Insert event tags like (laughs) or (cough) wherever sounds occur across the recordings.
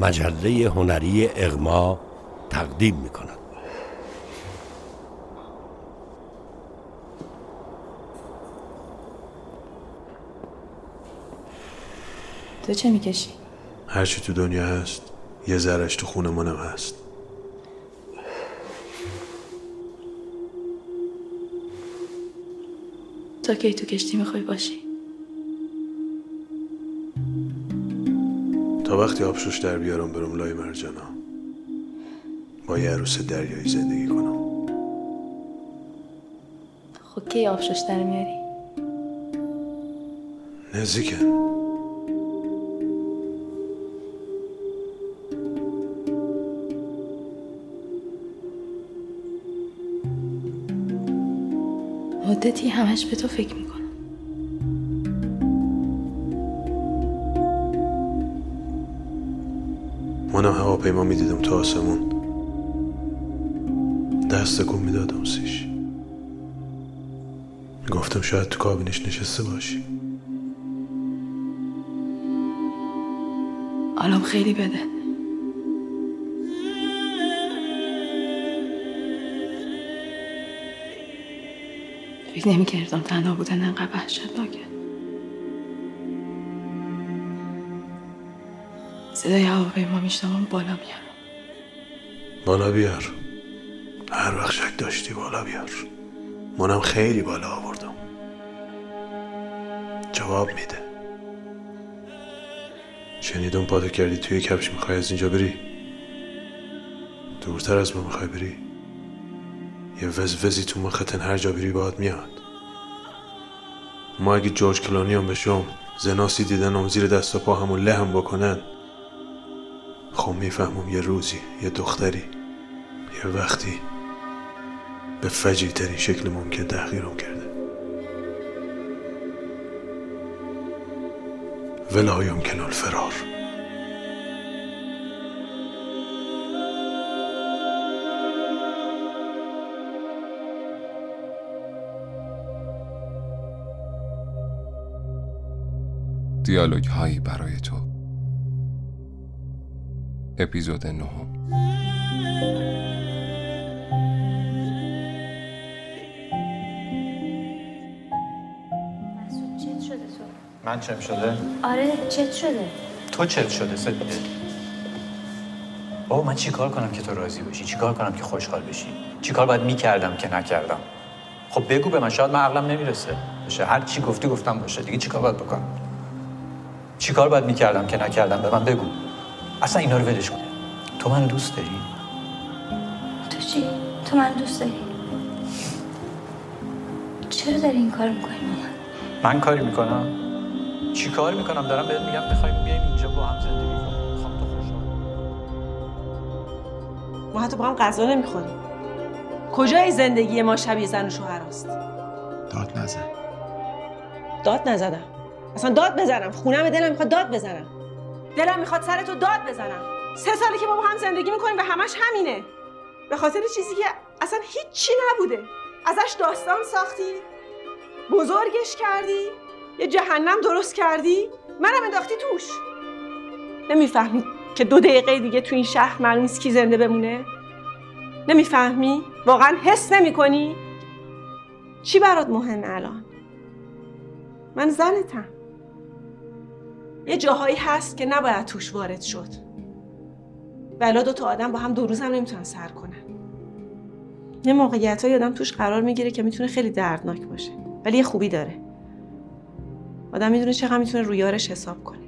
مجله هنری اغما تقدیم می کند. تو چه می‌کشی؟ هرچی تو دنیا هست یه ذرش تو خونمونم هست تا کی تو کشتی می‌خوای باشی؟ وقتی آبشوش در بیارم برم لای مرجانا با یه عروس دریایی زندگی کنم. خب کی آبشوش در میاری؟ نزدیکه. مدتی همش به تو فکر می‌کنم. منم هواپیما می‌دیدم تا آسمون. دست کن می‌دادم سیش. گفتم شاید تو کابینش نشسته باشی. حالم خیلی بده. فکر نمی کردم تنها بودن انقدر وحشتناکه. صدای هواپیما میشنوم بالا میارم بالا بیار. هر وقت شک داشتی بالا بیار. منم خیلی بالا آوردم. جواب میده. شنیدم پاده کردی توی کفش می‌خوای از اینجا بری؟ دورتر از ما می‌خوای بری؟ یه وزوزی تو مختن هر جا بری باید میاد. ما اگه جورج کلانی هم بشم زناسی دیدن هم زیر دست و پا همون لهم بکنن خب می‌فهمم یه روزی یه دختری یه وقتی به فجی ترین شکل ممکن تحقیرم کرده. ولا یمکن الفرار دیالوگ هایی برای تو. اپیزود نهم. من چم شده؟ آره چت شده. تو چت شده سپیده بابا من چیکار کنم که تو راضی باشی؟ چیکار کنم که خوشحال بشی؟ چیکار باید می‌کردم که نکردم؟ خب بگو به من شاید من عقلم نمی‌رسه. باشه هر چی گفتی گفتم باشه. دیگه چیکار باید بکنم؟ چیکار باید می‌کردم که نکردم؟ به من بگو. اصلا اینا رو ولش کن تو من دوست داری؟ تو چی؟ تو من دوست داری؟ چرا داری این کار می‌کنی؟ مامان؟ من کاری می‌کنم. چی کار می‌کنم؟ دارم بهت میگم می‌خوایم بیایم اینجا با هم زندگی کنیم. می‌خوام تو خوشحال ما حتی با هم غذا نمی‌خوریم. کجای زندگی ما شبیه زن و شوهر است داد نزن. داد نزدم اصلا داد بزنم. خونم دلم می‌خواد داد بزنم. دلم می‌خواد سر تو داد بزنم. سه ساله که با هم زندگی می‌کنیم و همش همینه. به خاطر چیزی که اصلا هیچی نبوده. ازش داستان ساختی بزرگش کردی یه جهنم درست کردی منم انداختی توش. نمی‌فهمی که دو دقیقه دیگه تو این شهر معلوم نیست کی زنده بمونه. نمی‌فهمی؟ واقعا حس نمی‌کنی؟ چی برات مهمه الان؟ من زنتم. یه جاهایی هست که نباید توش وارد شد. بلا دو تا آدم با هم دو روز هم نمی‌تونن سر کنن. یه موقعیت های آدم توش قرار می‌گیره که می‌تونه خیلی دردناک باشه ولی یه خوبی داره. آدم می‌دونه چقدر می‌تونه رویارش حساب کنه.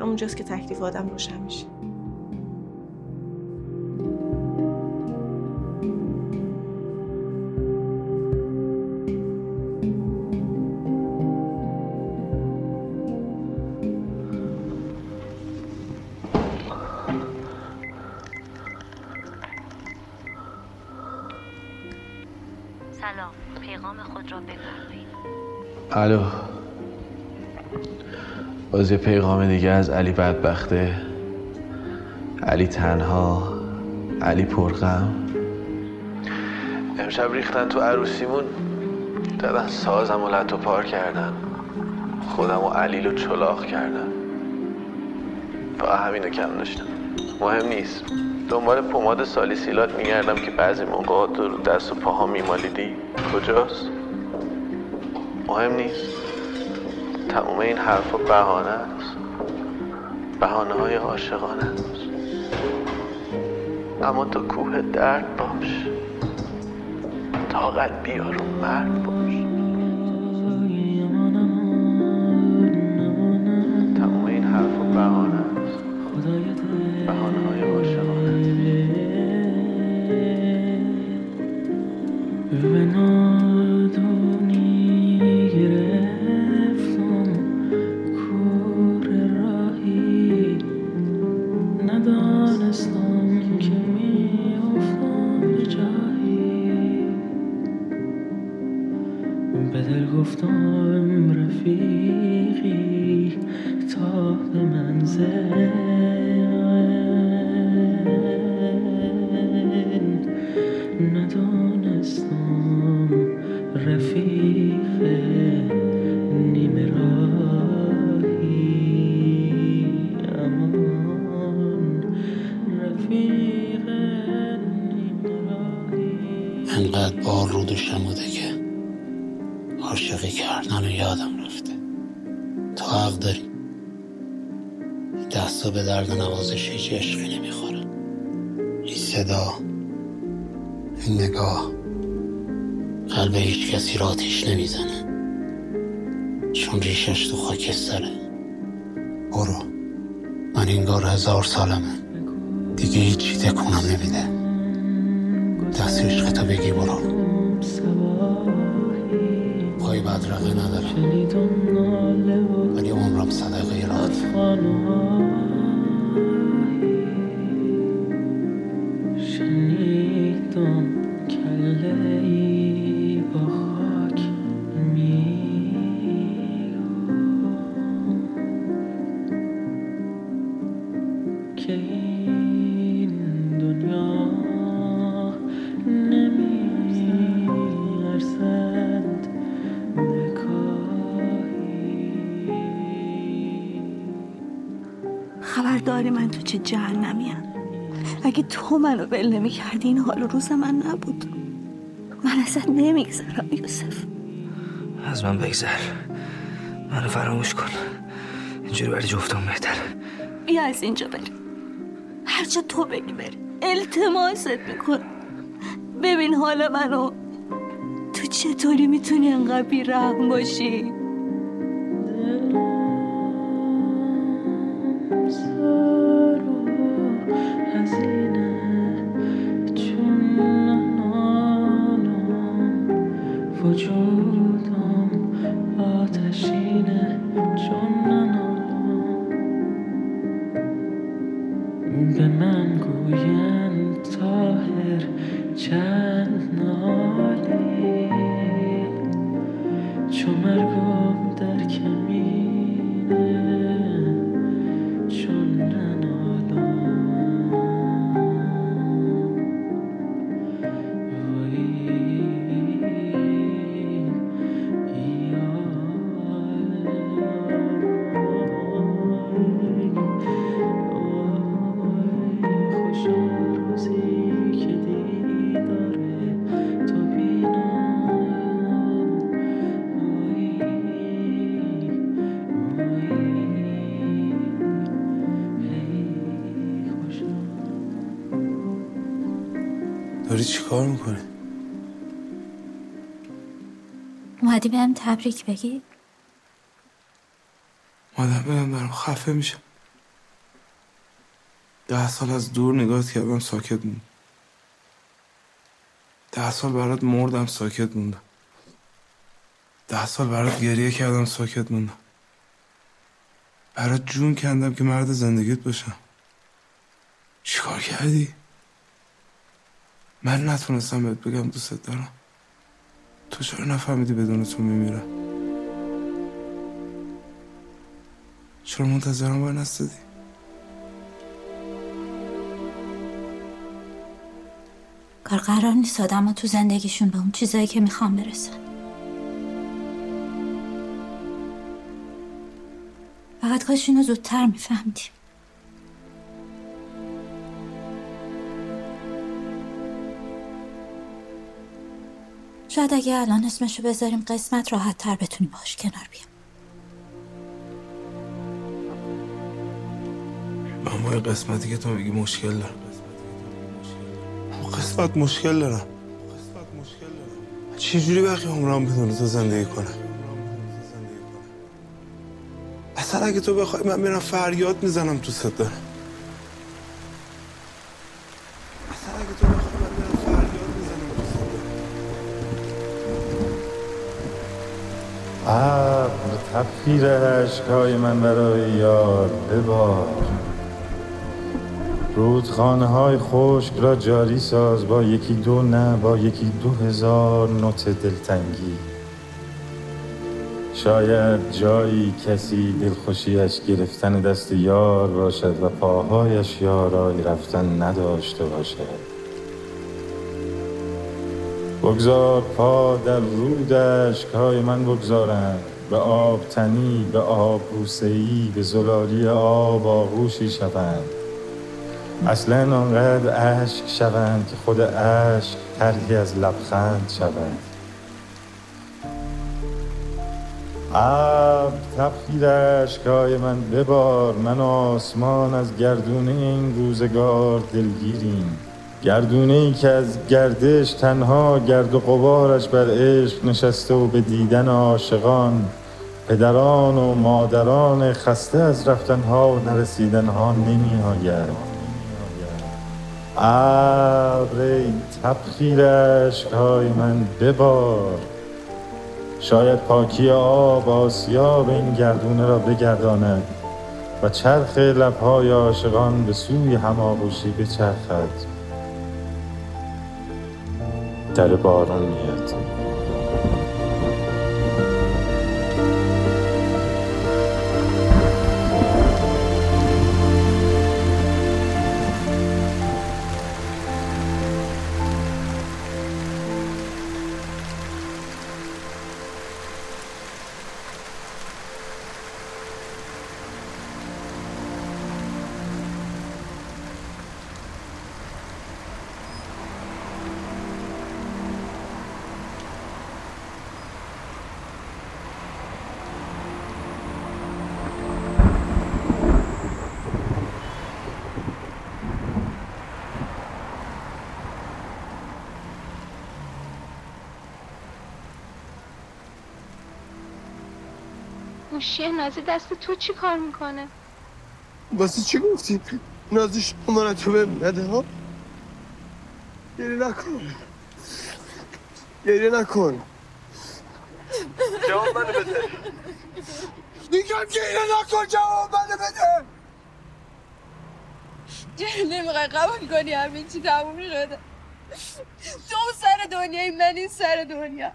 همونجاست که تکلیف آدم روشن میشه. الو. باز یه پیغام دیگه از علی بدبخته. علی تنها علی پرغم. امشب ریختن تو عروسیمون. دادن سازم و لط و پار کردن. خودم و علیل رو چلاق کردن. فقط همینو کم داشتم. مهم نیست. دنبال پماد سالیسیلات میگردم که بعضی موقع تو رو دست و پاها میمالیدی. کجاست؟ مهم نیست. تموم این حرفا بهانه است. بهانه های عاشقانه است. اما تو کوه درد باش. طاقت بیار و مرد باش. انقدر بار رو دوشم بوده که عاشقی کردن و یادم رفته. تو حق داری دستا به درد نوازش هیچ عشقی نمی‌خوره. این صدا این نگاه. قلب هیچ کسی را آتیش نمی‌زنه. چون ریشش تو خاکستره. برو. من انگار هزار سالمه. دیگه هیچی تکونم نمیده. دست عشق تو بگی برو. پای بدرقه ندارم ولی عمرم صدقه رات خبر داری من تو چه جهنمیم اگه تو منو ول نمی کردی این حال روز من نبود. من ازت نمیگذرم یوسف. از من بگذر. منو فراموش کن. اینجوری برای جفتم بهتر. بیا از اینجا بریم. هر جا تو بگی بریم. التماست می‌کنم. ببین حال منو. تو چطوری می‌تونی انقدر بیرحم باشی؟ اومدی بهم تبریک بگی؟ مادم بگم دارم خفه میشم. ده سال از دور نگاهت کردم ساکت موند ده سال برات مردم ساکت موندم. ده سال برات گریه کردم ساکت موندم. برات جون کندم که مرد زندگیت باشم. چیکار کردی؟ من نتونستم بهت بگم دوستت دارم. تو چرا نفهمیدی بدون تو میمیرم؟ چرا منتظرم باید نستدی کار قرار نیست آدم تو زندگیشون به اون چیزایی که می‌خوام برسن. فقط کاش اینو زودتر میفهمیدیم. شاید اگه الان اسمشو بذاریم قسمت راحت تر بتونی باش کنار بیام. اما یه قسمتی که تو میگی مشکل دارم. قسمت مشکل دارم. چجوری بقیه عمرم بدون تو زندگی کنم؟ اصلا اگه تو بخوای من میرم فریاد می‌زنم تو صدا تفکیر عشقای من برای یار ببار. رودخانه های خشک را جاری ساز با یکی دو نه با یکی دو هزار نوت دلتنگی. شاید جایی کسی دلخوشیش گرفتن دست یار باشد و پاهایش یارای رفتن نداشته باشد. بگذار پا در رود اشکهای من بگذارند به آب تنی به آب بوسه‌ای به زلالی آب آغوشی شوند. اصلا آنقدر اشک شوند که خود اشک طرحی از لبخند شوند. ابر تبخیر اشکهای من ببار من آسمان از گردونه این روزگار دلگیریم. گردونه ای که از گردش تنها گرد و غبارش بر عشق نشسته و به دیدن عاشقان پدران و مادران خسته از رفتنها و نرسیدنها نمی آید ابر تبخیر اشکهای من ببار شاید پاکی آب آسیاب این گردونه را بگرداند و چرخ لبهای عاشقان به سوی هماغوشی بچرخد. در باران میاد. گوشی نازی دست تو چی کار می‌کنه؟ واسه چی گفتی؟ نازی شما تو بهم نده ها؟ گریه نکن. گریه نکن. جواب منو بده. میگم گریه نکن جواب منو بده. نمی‌خوای قبول کنی همین چی تموم شده؟ تو سر دنیایی من این سر دنیا.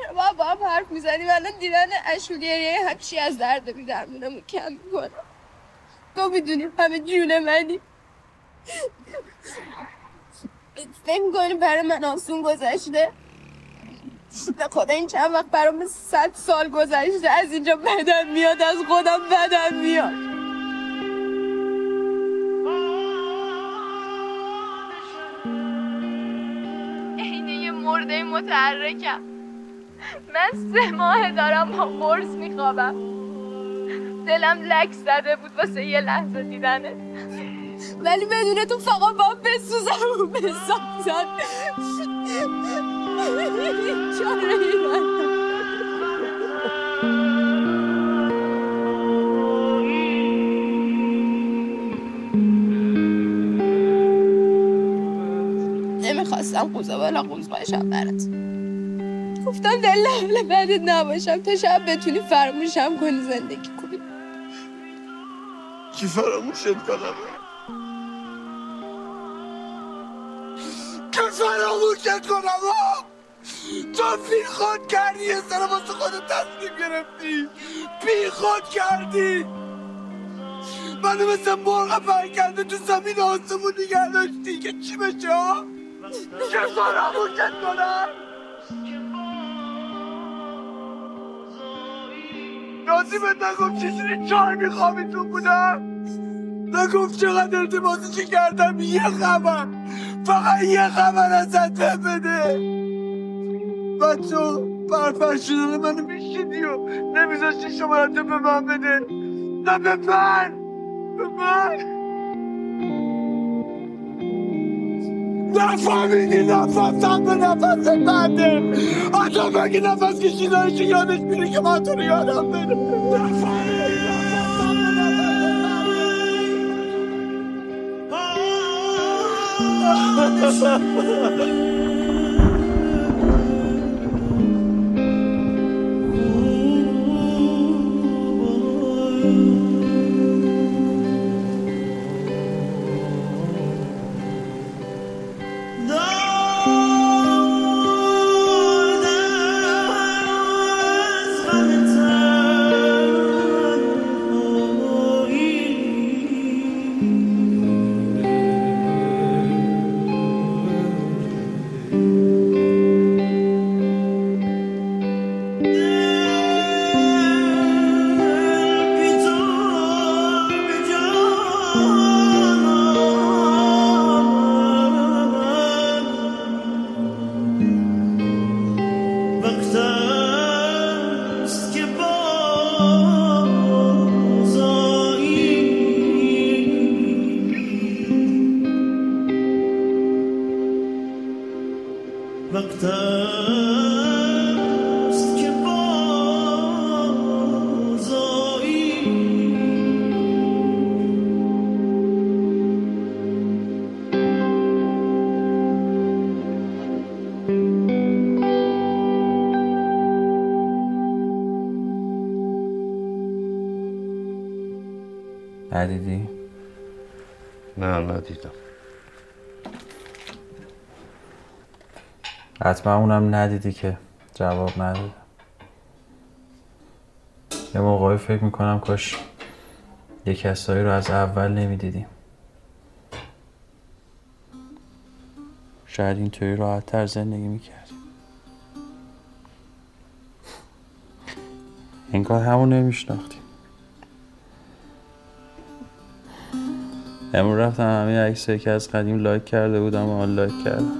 چرا با هم حرف می‌زنیم الان دیدن اشولیه هرچی از درد میدرمونمون کم می‌کنم تو می‌دونی همه جون منی فکر می‌کنی برای من آسون گذشته به خدا این چند وقت برام صد سال گذشته از اینجا بدم میاد از خودم بدم میاد مرده متحرکم من سه ماه دارم با قرص میخوابم. دلم لک زده بود واسه یه لحظه دیدنه ولی بدون تو فقط با بسوزم و بسازم. چاره نمی‌خواستم قوزه بالا قوز باشم برات. گفتم در لحظه بعدت نباشم. تا شب بتونی فراموشم کنی زندگی کنی کی فراموشت کنم؟ که فراموشت کنم؟ تو بی خود کردی یه سر واسه خودت تصمیم گرفتی. بی خود کردی. منو مثل مرغ برکنده تو زمین آسمون نگه داشتی. که چی بشه؟ که فراموشت کنم؟ نازی به نگفت چیزی چهار میخوابی تو بودم نگفت چقدر التماسش کردم؟ یه خبر. فقط یه خبر ازت بده. و تو برفرشدان منو میشیدی و نمیذاشتی شمارت به من بده. نه به من. به من. نفهمیدی نفسم به نفس بنده حتی مگه نفس کشیدنش یادش میره که من تو رو یادم بره نفهمیدی نفسم به نفس بنده ندیدم حتما اونم ندیدی که جواب ندادم یه موقعی فکر می‌کنم کاش یه کسایی رو از اول نمی‌دیدیم. شاید اینطوری راحتتر زندگی می‌کردیم. انگار همون نمیشناختیم امروز رفتم همه عکسایی که از قدیم لایک کرده بودم و آن لایک کردم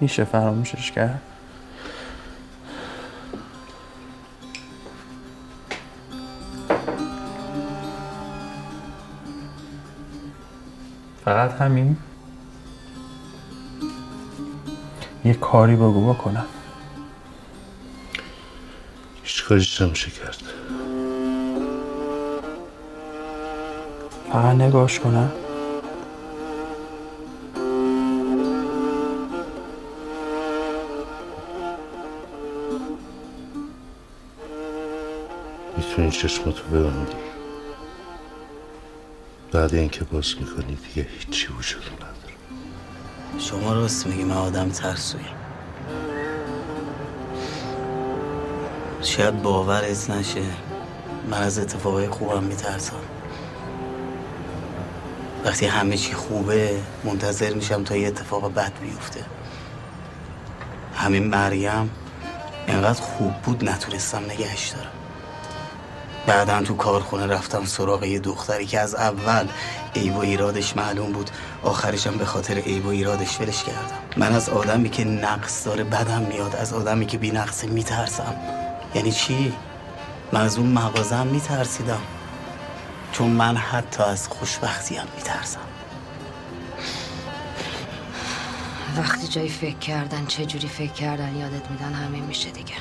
میشه فراموشش کرد؟ فقط همین. یه کاری بگو بکنم. هیچ کاریش نمیشه کرد فقط نگاش کنم. می‌تونی چشماتو ببندی. بعد اینکه باز می‌کنی دیگه هیچی وجود نداره. شما راست میگی من آدم ترسوی شاید باورت نشه. من از اتفاقای خوبم میترسم. وقتی همه چی خوبه منتظر میشم تا یه اتفاق بد بیفته. همین مریم انقدر خوب بود نتونستم نگهش دارم. بعدا تو کارخونه رفتم سراغ یه دختری که از اول عیب و ایرادش معلوم بود. آخرشم به خاطر عیب و ایرادش ولش کردم. من از آدمی که نقص داره بدم میاد. از آدمی که بی نقصه میترسم. یعنی چی؟ من از اون مغازم میترسیدم. چون من حتی از خوشبختیم میترسم. وقتی جایی فکر کردن چه جوری فکر کردن یادت میدن همین میشه دیگه.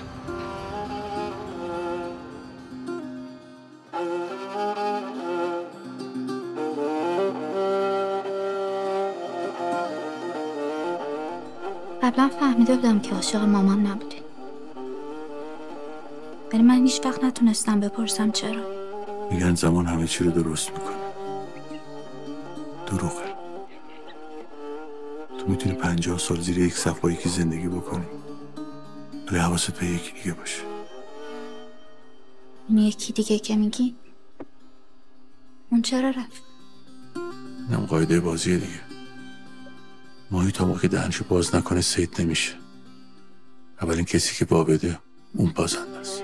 قبلا فهمیده بودم که عاشق مامان نبودی ولی من هیچ وقت نتونستم بپرسم چرا. میگن زمان همه چی رو درست می‌کنه. دروغه. تو می‌تونی پنجاه سال زیر یک سقف با یکی زندگی بکنی. ولی حواست به یکی دیگه باشه. اون یکی دیگه که میگی؟ اون چرا رفت؟ اینم قاعده بازیه دیگه. ماهی تا موقع دهنشو باز نکنه سید نمیشه. اولین کسی که با بده اون بازنده است.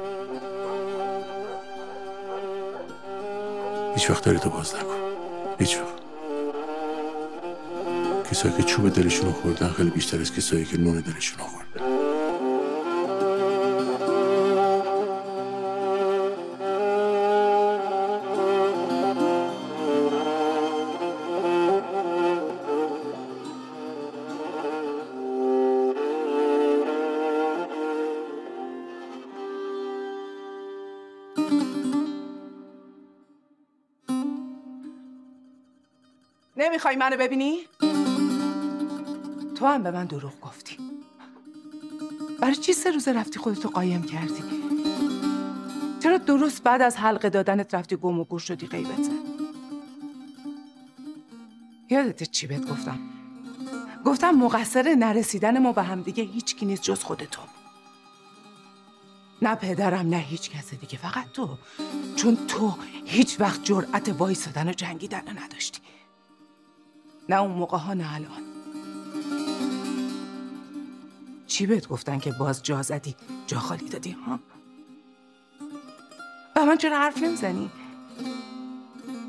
هیچ وقت داری تو باز نکن. هیچ وقت کسایی که چوب دلشون خوردن خیلی بیشتر از کسایی که نون دلشون خوردن. منو ببینی؟ تو هم به من دروغ گفتی برای چی سه روزه رفتی خودتو قایم کردی؟ چرا درست بعد از حلقه دادنت رفتی گم و گور شدی غیبت زد؟ یادت چی بهت گفتم؟ گفتم مقصر نرسیدن ما به همدیگه هیچ کی نیست جز خود تو نه پدرم نه هیچ کس دیگه فقط تو چون تو هیچ وقت جرأت وایسادن و جنگیدن رو نداشتی نه اون موقع ها نه الان. چی بهت گفتن که باز جا زدی؟ جا خالی دادی ها؟ و من چرا حرف نمی‌زنی؟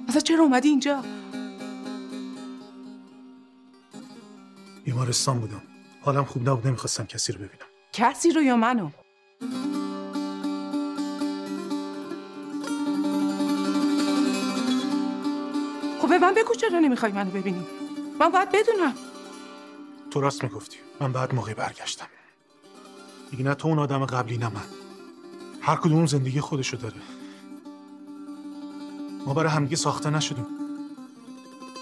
مثلا چرا اومدی اینجا؟ بیمارستان بودم. حالم خوب نبود نمی‌خواستم کسی رو ببینم. کسی رو یا منو؟ خب به من بگو چرا نمی‌خوای منو ببینی؟ من باید بدونم. تو راست می‌گفتی. من بعد موقعی برگشتم. دیگه نه تو اون آدم قبلی نه من. هر کدوم زندگی خودشو داره. ما برای همدیگه ساخته نشدیم.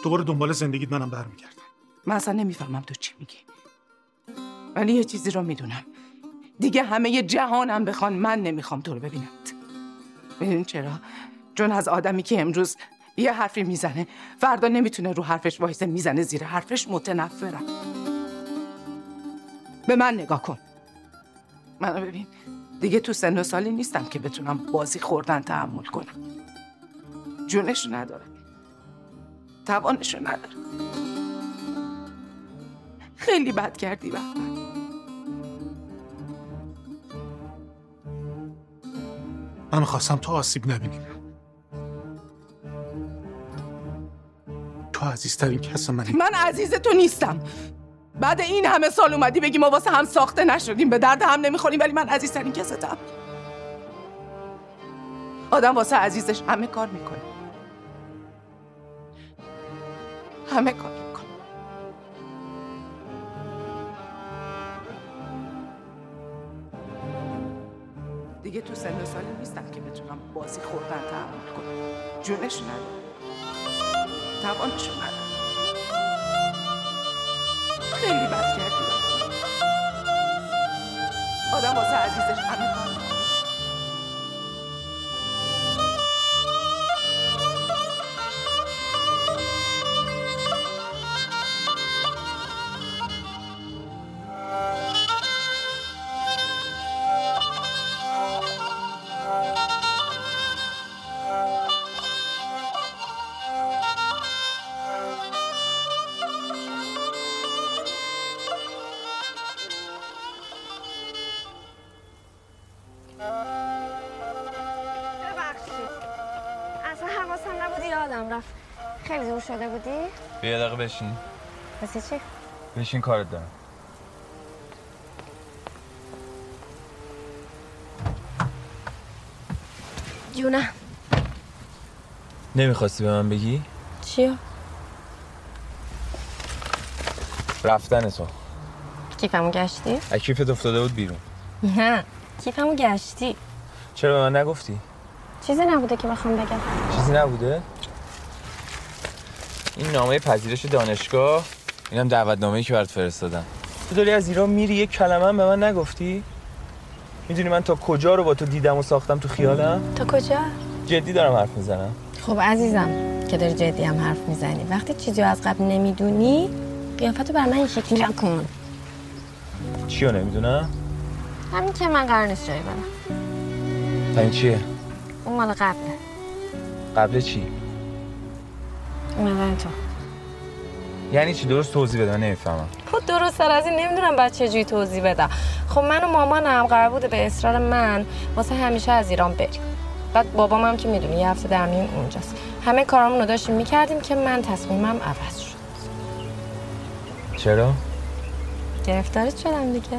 دوباره دنبال زندگیت منم برمیگردم. من اصلا نمی‌فهمم تو چی میگی. ولی یه چیزی رو می‌دونم. دیگه همه جهانم بخوان من نمی‌خوام تو رو ببینمت ببین چرا؟ چون از آدمی که امروز یه حرفی می‌زنه. فردا نمی‌تونه رو حرفش وایسه می‌زنه زیر حرفش. متنفرم. به من نگاه کن. منو ببین. دیگه تو سن و سالی نیستم که بتونم بازی خوردن تحمل کنم. جونش نداره توانشو نداره خیلی بد کردی بهمن. من می‌خواستم تو آسیب نبینی. عزیزترین کس منی من عزیز تو نیستم. بعد این همه سال اومدی بگی ما واسه هم ساخته نشدیم به درد هم نمی‌خوریم ولی من عزیزترین کستم. آدم واسه عزیزش همه کار می‌کنه. همه کار می‌کنه. دیگه تو سن سالی نیستم که بتونم بازی خوردن تحمل کنم. جونش نداره توانشو نداره خیلی بد کردی. آدم واسه عزیزش همه یادم رفت خیلی دور شده بودی؟ بیا یه دقیقه بشین واسه چی؟ بشین کارت دارم جونم نمی‌خواستی به من بگی؟ چیو؟ رفتن تو کیفمو گشتی؟ از کیفت افتاده بود بیرون نه کیفمو گشتی چرا به من نگفتی؟ چیزی نبوده که بخوام بگم چیزی نبوده؟ این نامه پذیرش دانشگاه اینم دعوتنامه‌ای که برات فرستادم تو داری از ایران میری یک کلمه هم به من نگفتی؟ می‌دونی من تا کجا رو با تو دیدم و ساختم تو خیالم؟ تا کجا؟ جدی دارم حرف می‌زنم خب عزیزم که داری جدی هم حرف می‌زنی وقتی چیزی رو از قبل نمی‌دونی قیافتو بر من این شکلی نکن چی رو نمی‌دونم؟ همین که من قرار نیست جایی برم این چیه؟ اون مال قبله قبل چی؟ اومدن تو. یعنی چی؟ درست توضیح بده من نمی‌فهمم. خب درست تر از این نمی‌دونم بعد چه جوری توضیح بدم. خب من و مامانم قرار بوده به اصرار من واسه همیشه از ایران بریم. بعد بابام هم که می‌دونی یه هفته در میون اونجاست. همه کارامون رو داشتیم می‌کردیم که من تصمیمم عوض شد. چرا؟ گرفتارت شدم دیگه.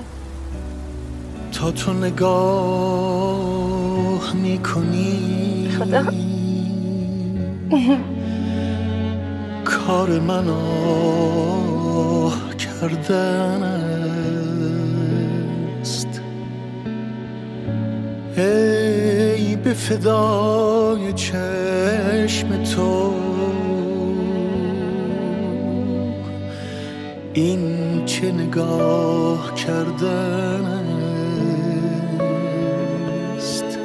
تا تو نگاه می‌کنی. خدا. (laughs) کار من آه کردن است. ای به فدای چشم تو این چه نگاه کردن است.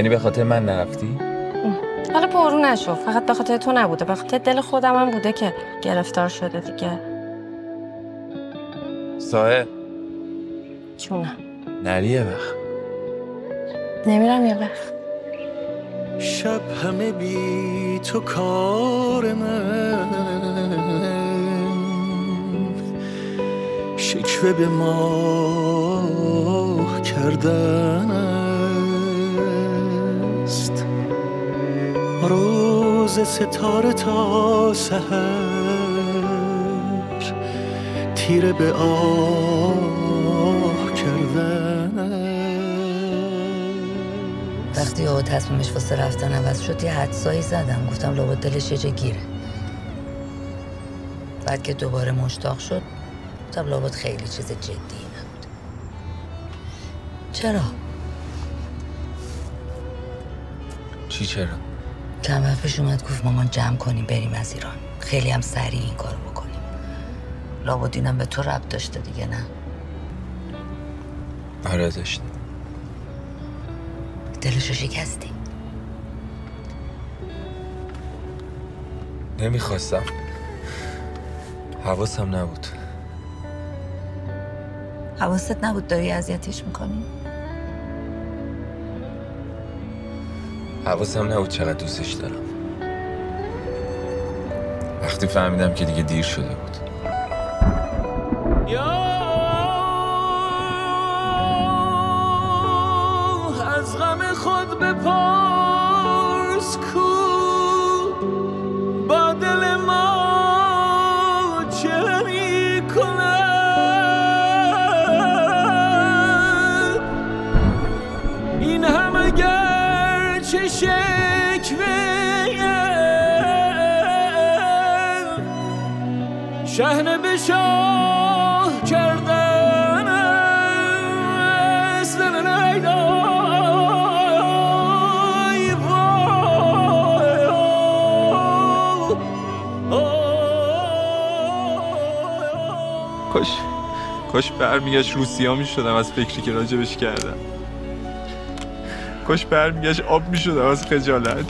یعنی به خاطر من نرفتی؟ حالا پرو نشو. فقط به خاطر تو نبوده. به خاطر دل خودم هم بوده که گرفتار شده دیگه. سایه چونم نری یه وقت. نمیرم یه وقت. شب همه بی تو کار من. شکوه به ماه کردن. روز ستاره تا سحر تیره به آه کردن وقتی او تصمیمش واسه رفتن عوض شد یه حدسایی زدم گفتم لابد دلش یه گیره بعد که دوباره مشتاق شد گفتم لابد خیلی چیز جدی نبود چرا؟ چی چرا؟ چند وقت پیش اومد گفت مامان جمع کنیم بریم از ایران. خیلی هم سریع این کارو بکنیم. لابد اینم به تو ربط داشته دیگه نه؟ آره داشت دلشو شکستی؟ نمی‌خواستم. حواسم نبود. حواست نبود داری اذیتش می‌کنی؟ حواسم نبود چقدر دوستش دارم. وقتی فهمیدم که دیگه دیر شده بود. از غم خود بپرس کاش برمیگشت روسیا می‌شدم از فکری که راجبش کردم کاش برمیگشت آب می‌شدم از خجالت.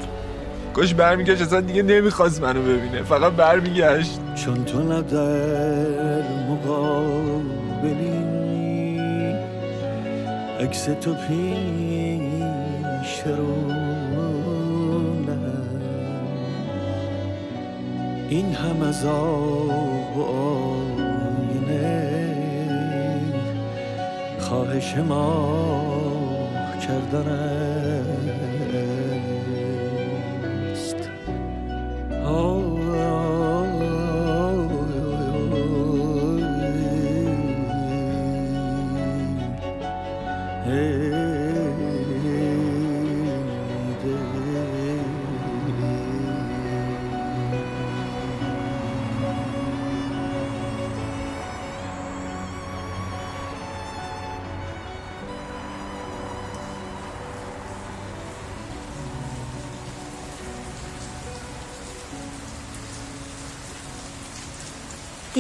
کاش برمیگشت اصلا دیگه نمی‌خواست منو ببینه فقط برمیگشت. چون تو نه در مقابلی عکس تو پیش این هم از آب خواهش ما کردن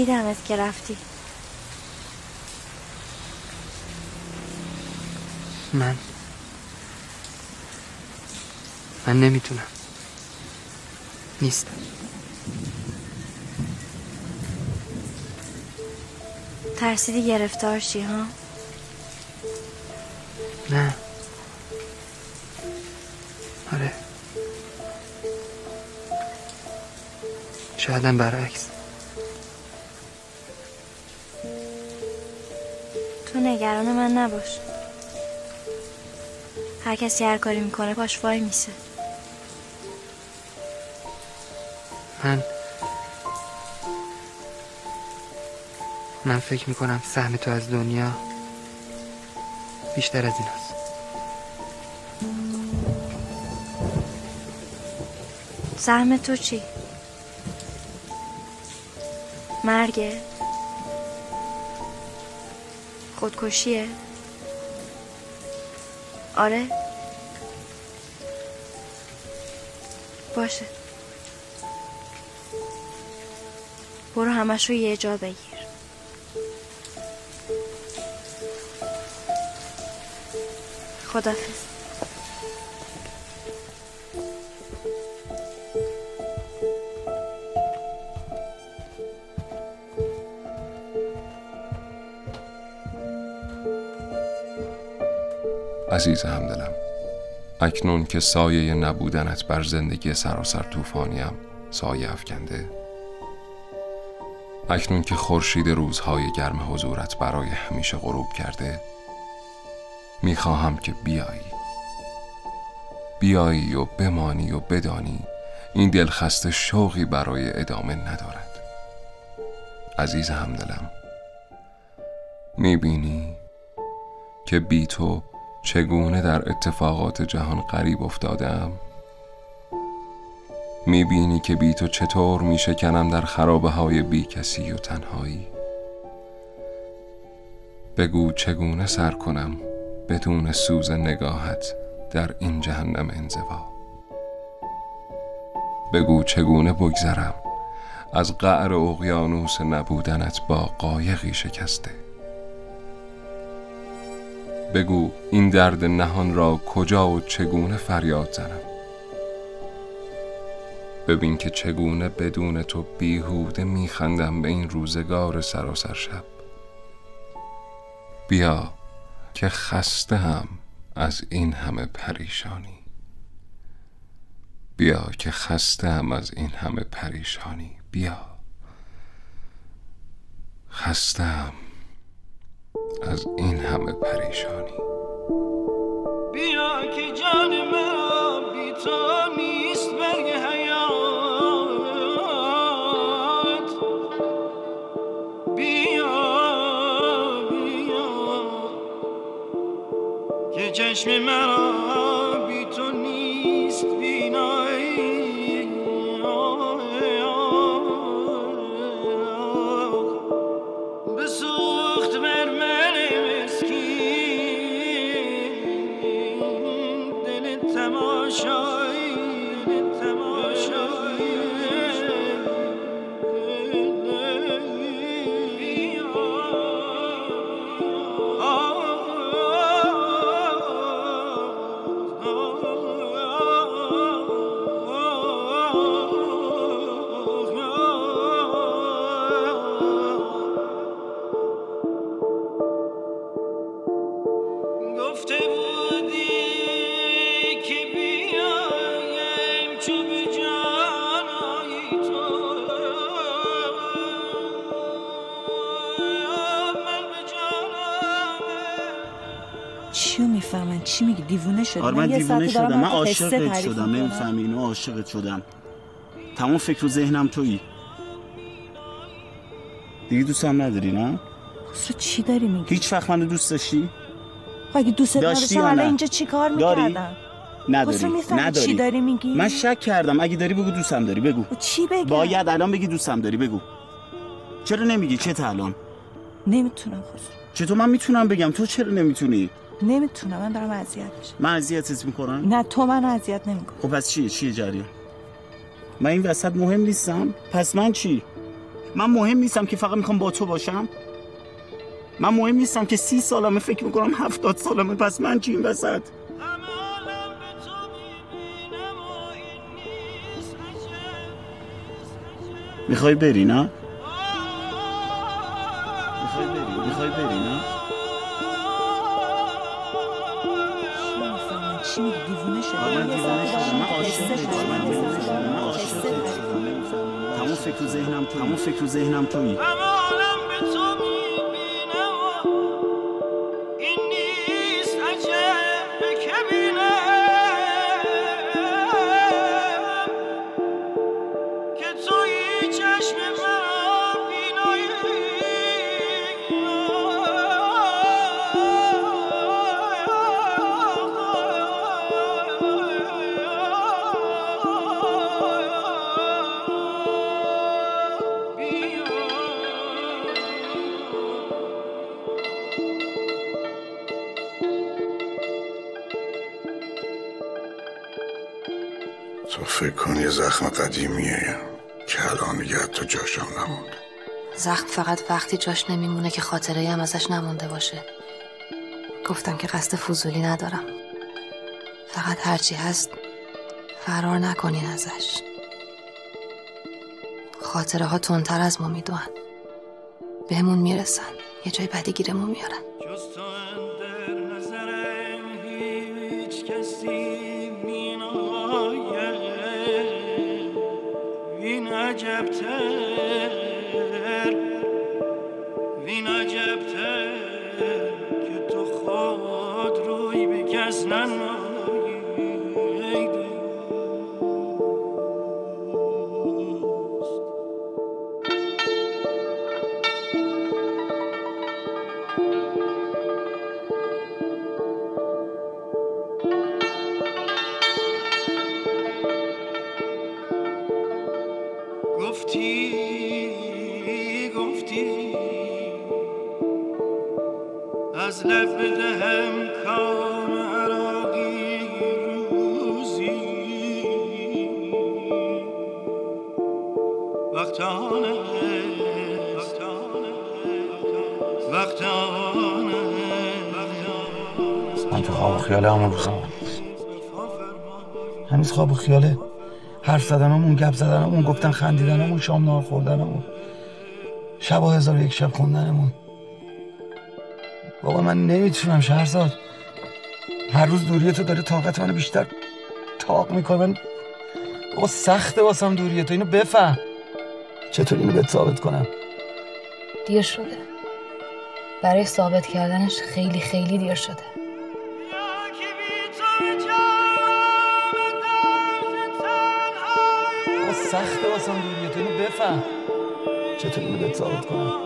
دیدم از که رفتی. من. من نمی‌تونم. نیستم. ترسیدی گرفتار شی ها؟ نه. آره. شایدم برعکس. تو نگران من نباش هر کسی هر کاری می‌کنه پاش وای میسه من من فکر می‌کنم سهم تو از دنیا بیشتر از این هست سهم تو چی؟ مرگه؟ خودکشیه؟ آره؟ باشه برو همش رو یه جا بگیر خدافز عزیز همدلم. اکنون که سایه نبودنت بر زندگی سراسر طوفانیم سایه افکنده. اکنون که خورشید روزهای گرم حضورت برای همیشه غروب کرده می‌خواهم که بیایی. بیایی و بمانی و بدانی این دلخسته شوقی برای ادامه ندارد. عزیز همدلم می‌بینی که بی تو چگونه در اتفاقات جهان غریب افتادم می‌بینی که بی تو چطور میشکنم در خرابه های بی کسی و تنهایی؟ بگو چگونه سر کنم بدون سوز نگاهت در این جهنم انزوا؟ بگو چگونه بگذرم از قعر اقیانوس نبودنت با قایقی شکسته؟ بگو این درد نهان را کجا و چگونه فریاد زنم؟ ببین که چگونه بدون تو بیهوده میخندم به این روزگار سراسر شب. بیا که خسته هم از این همه پریشانی. بیا که خسته هم از این همه پریشانی. بیا. خستم از این همه پریشانی. بیا که جان مرا بی تو نیست برگ حیات. بیا بیا. که چشم مرا چیو می‌فهمن؟ چی میگی؟ دیوونه شدی. آره من یه دیوونه شدم. من عاشقت شدم. نمی‌فهمی؟ اینو عاشقت شدم. تمام فکر و ذهنم تویی. دیگه دوستم نداری نه؟ خسرو چی داری میگی؟ هیچ وقت منو دوست داشتی؟ خب اگه دوست داشتی نداشتم یا الان نه؟ اینجا چی کار داری؟ می‌کردم؟ نداری. نداری چی داری میگی؟ من شک کردم. اگه داری بگو دوستم داری. بگو. چی بگم؟ باید الان بگی دوستم داری. بگو. چرا نمیگی؟ چه الان؟ نمی‌تونم خسرو چطور من می‌تونم بگم؟ تو چرا نمی‌تونی؟ نمی‌تونم. من دارم اذیت میشم. من اذیتت می‌کنم؟ نه تو من اذیت نمیکن خب پس چیه؟ چیه جریان؟ من این وسط مهم نیستم. پس من چی؟ من مهم نیستم که فقط می‌خوام با تو باشم. من مهم نیستم که سی سالمه فکر می‌کنم هفتاد سالمه پس من چی این وسط می‌خوای بری نه می‌خوای بری می‌خوای بری نه چی میگی دیوونه شدی آره من ساعته شدم من عاشق شدم تعریف من می‌کنم. شدم من عاشق شدم تمام فکر و ذهنم تویی تمام فکر و ذهنم تویی زخم فقط وقتی جاش نمیمونه که خاطره هم ازش نمونده باشه. گفتم که قصد فضولی ندارم. فقط هرچی هست فرار نکنین ازش. خاطره ها تندتر از ما می‌دونن. بهمون می‌رسن. یه جای بدی گیرمون میارن. هنوز خواب و خیاله. حرف زدنمون گپ زدنمون گفتن خندیدنمون شام نهار خوردنمون. شب هزار یک شب خوندنمون. بابا من نمی‌تونم شهرزاد. هر روز دوری تو داره طاقت منو بیشتر تاق می‌کنه. من بابا سخته واسم دوری تو. اینو بفهم. چطور اینو بهت ثابت کنم؟ دیر شده. برای ثابت کردنش خیلی خیلی دیر شده. سخته واسم دوری تو اینو بفهم. چطور بهت ثابت کنم؟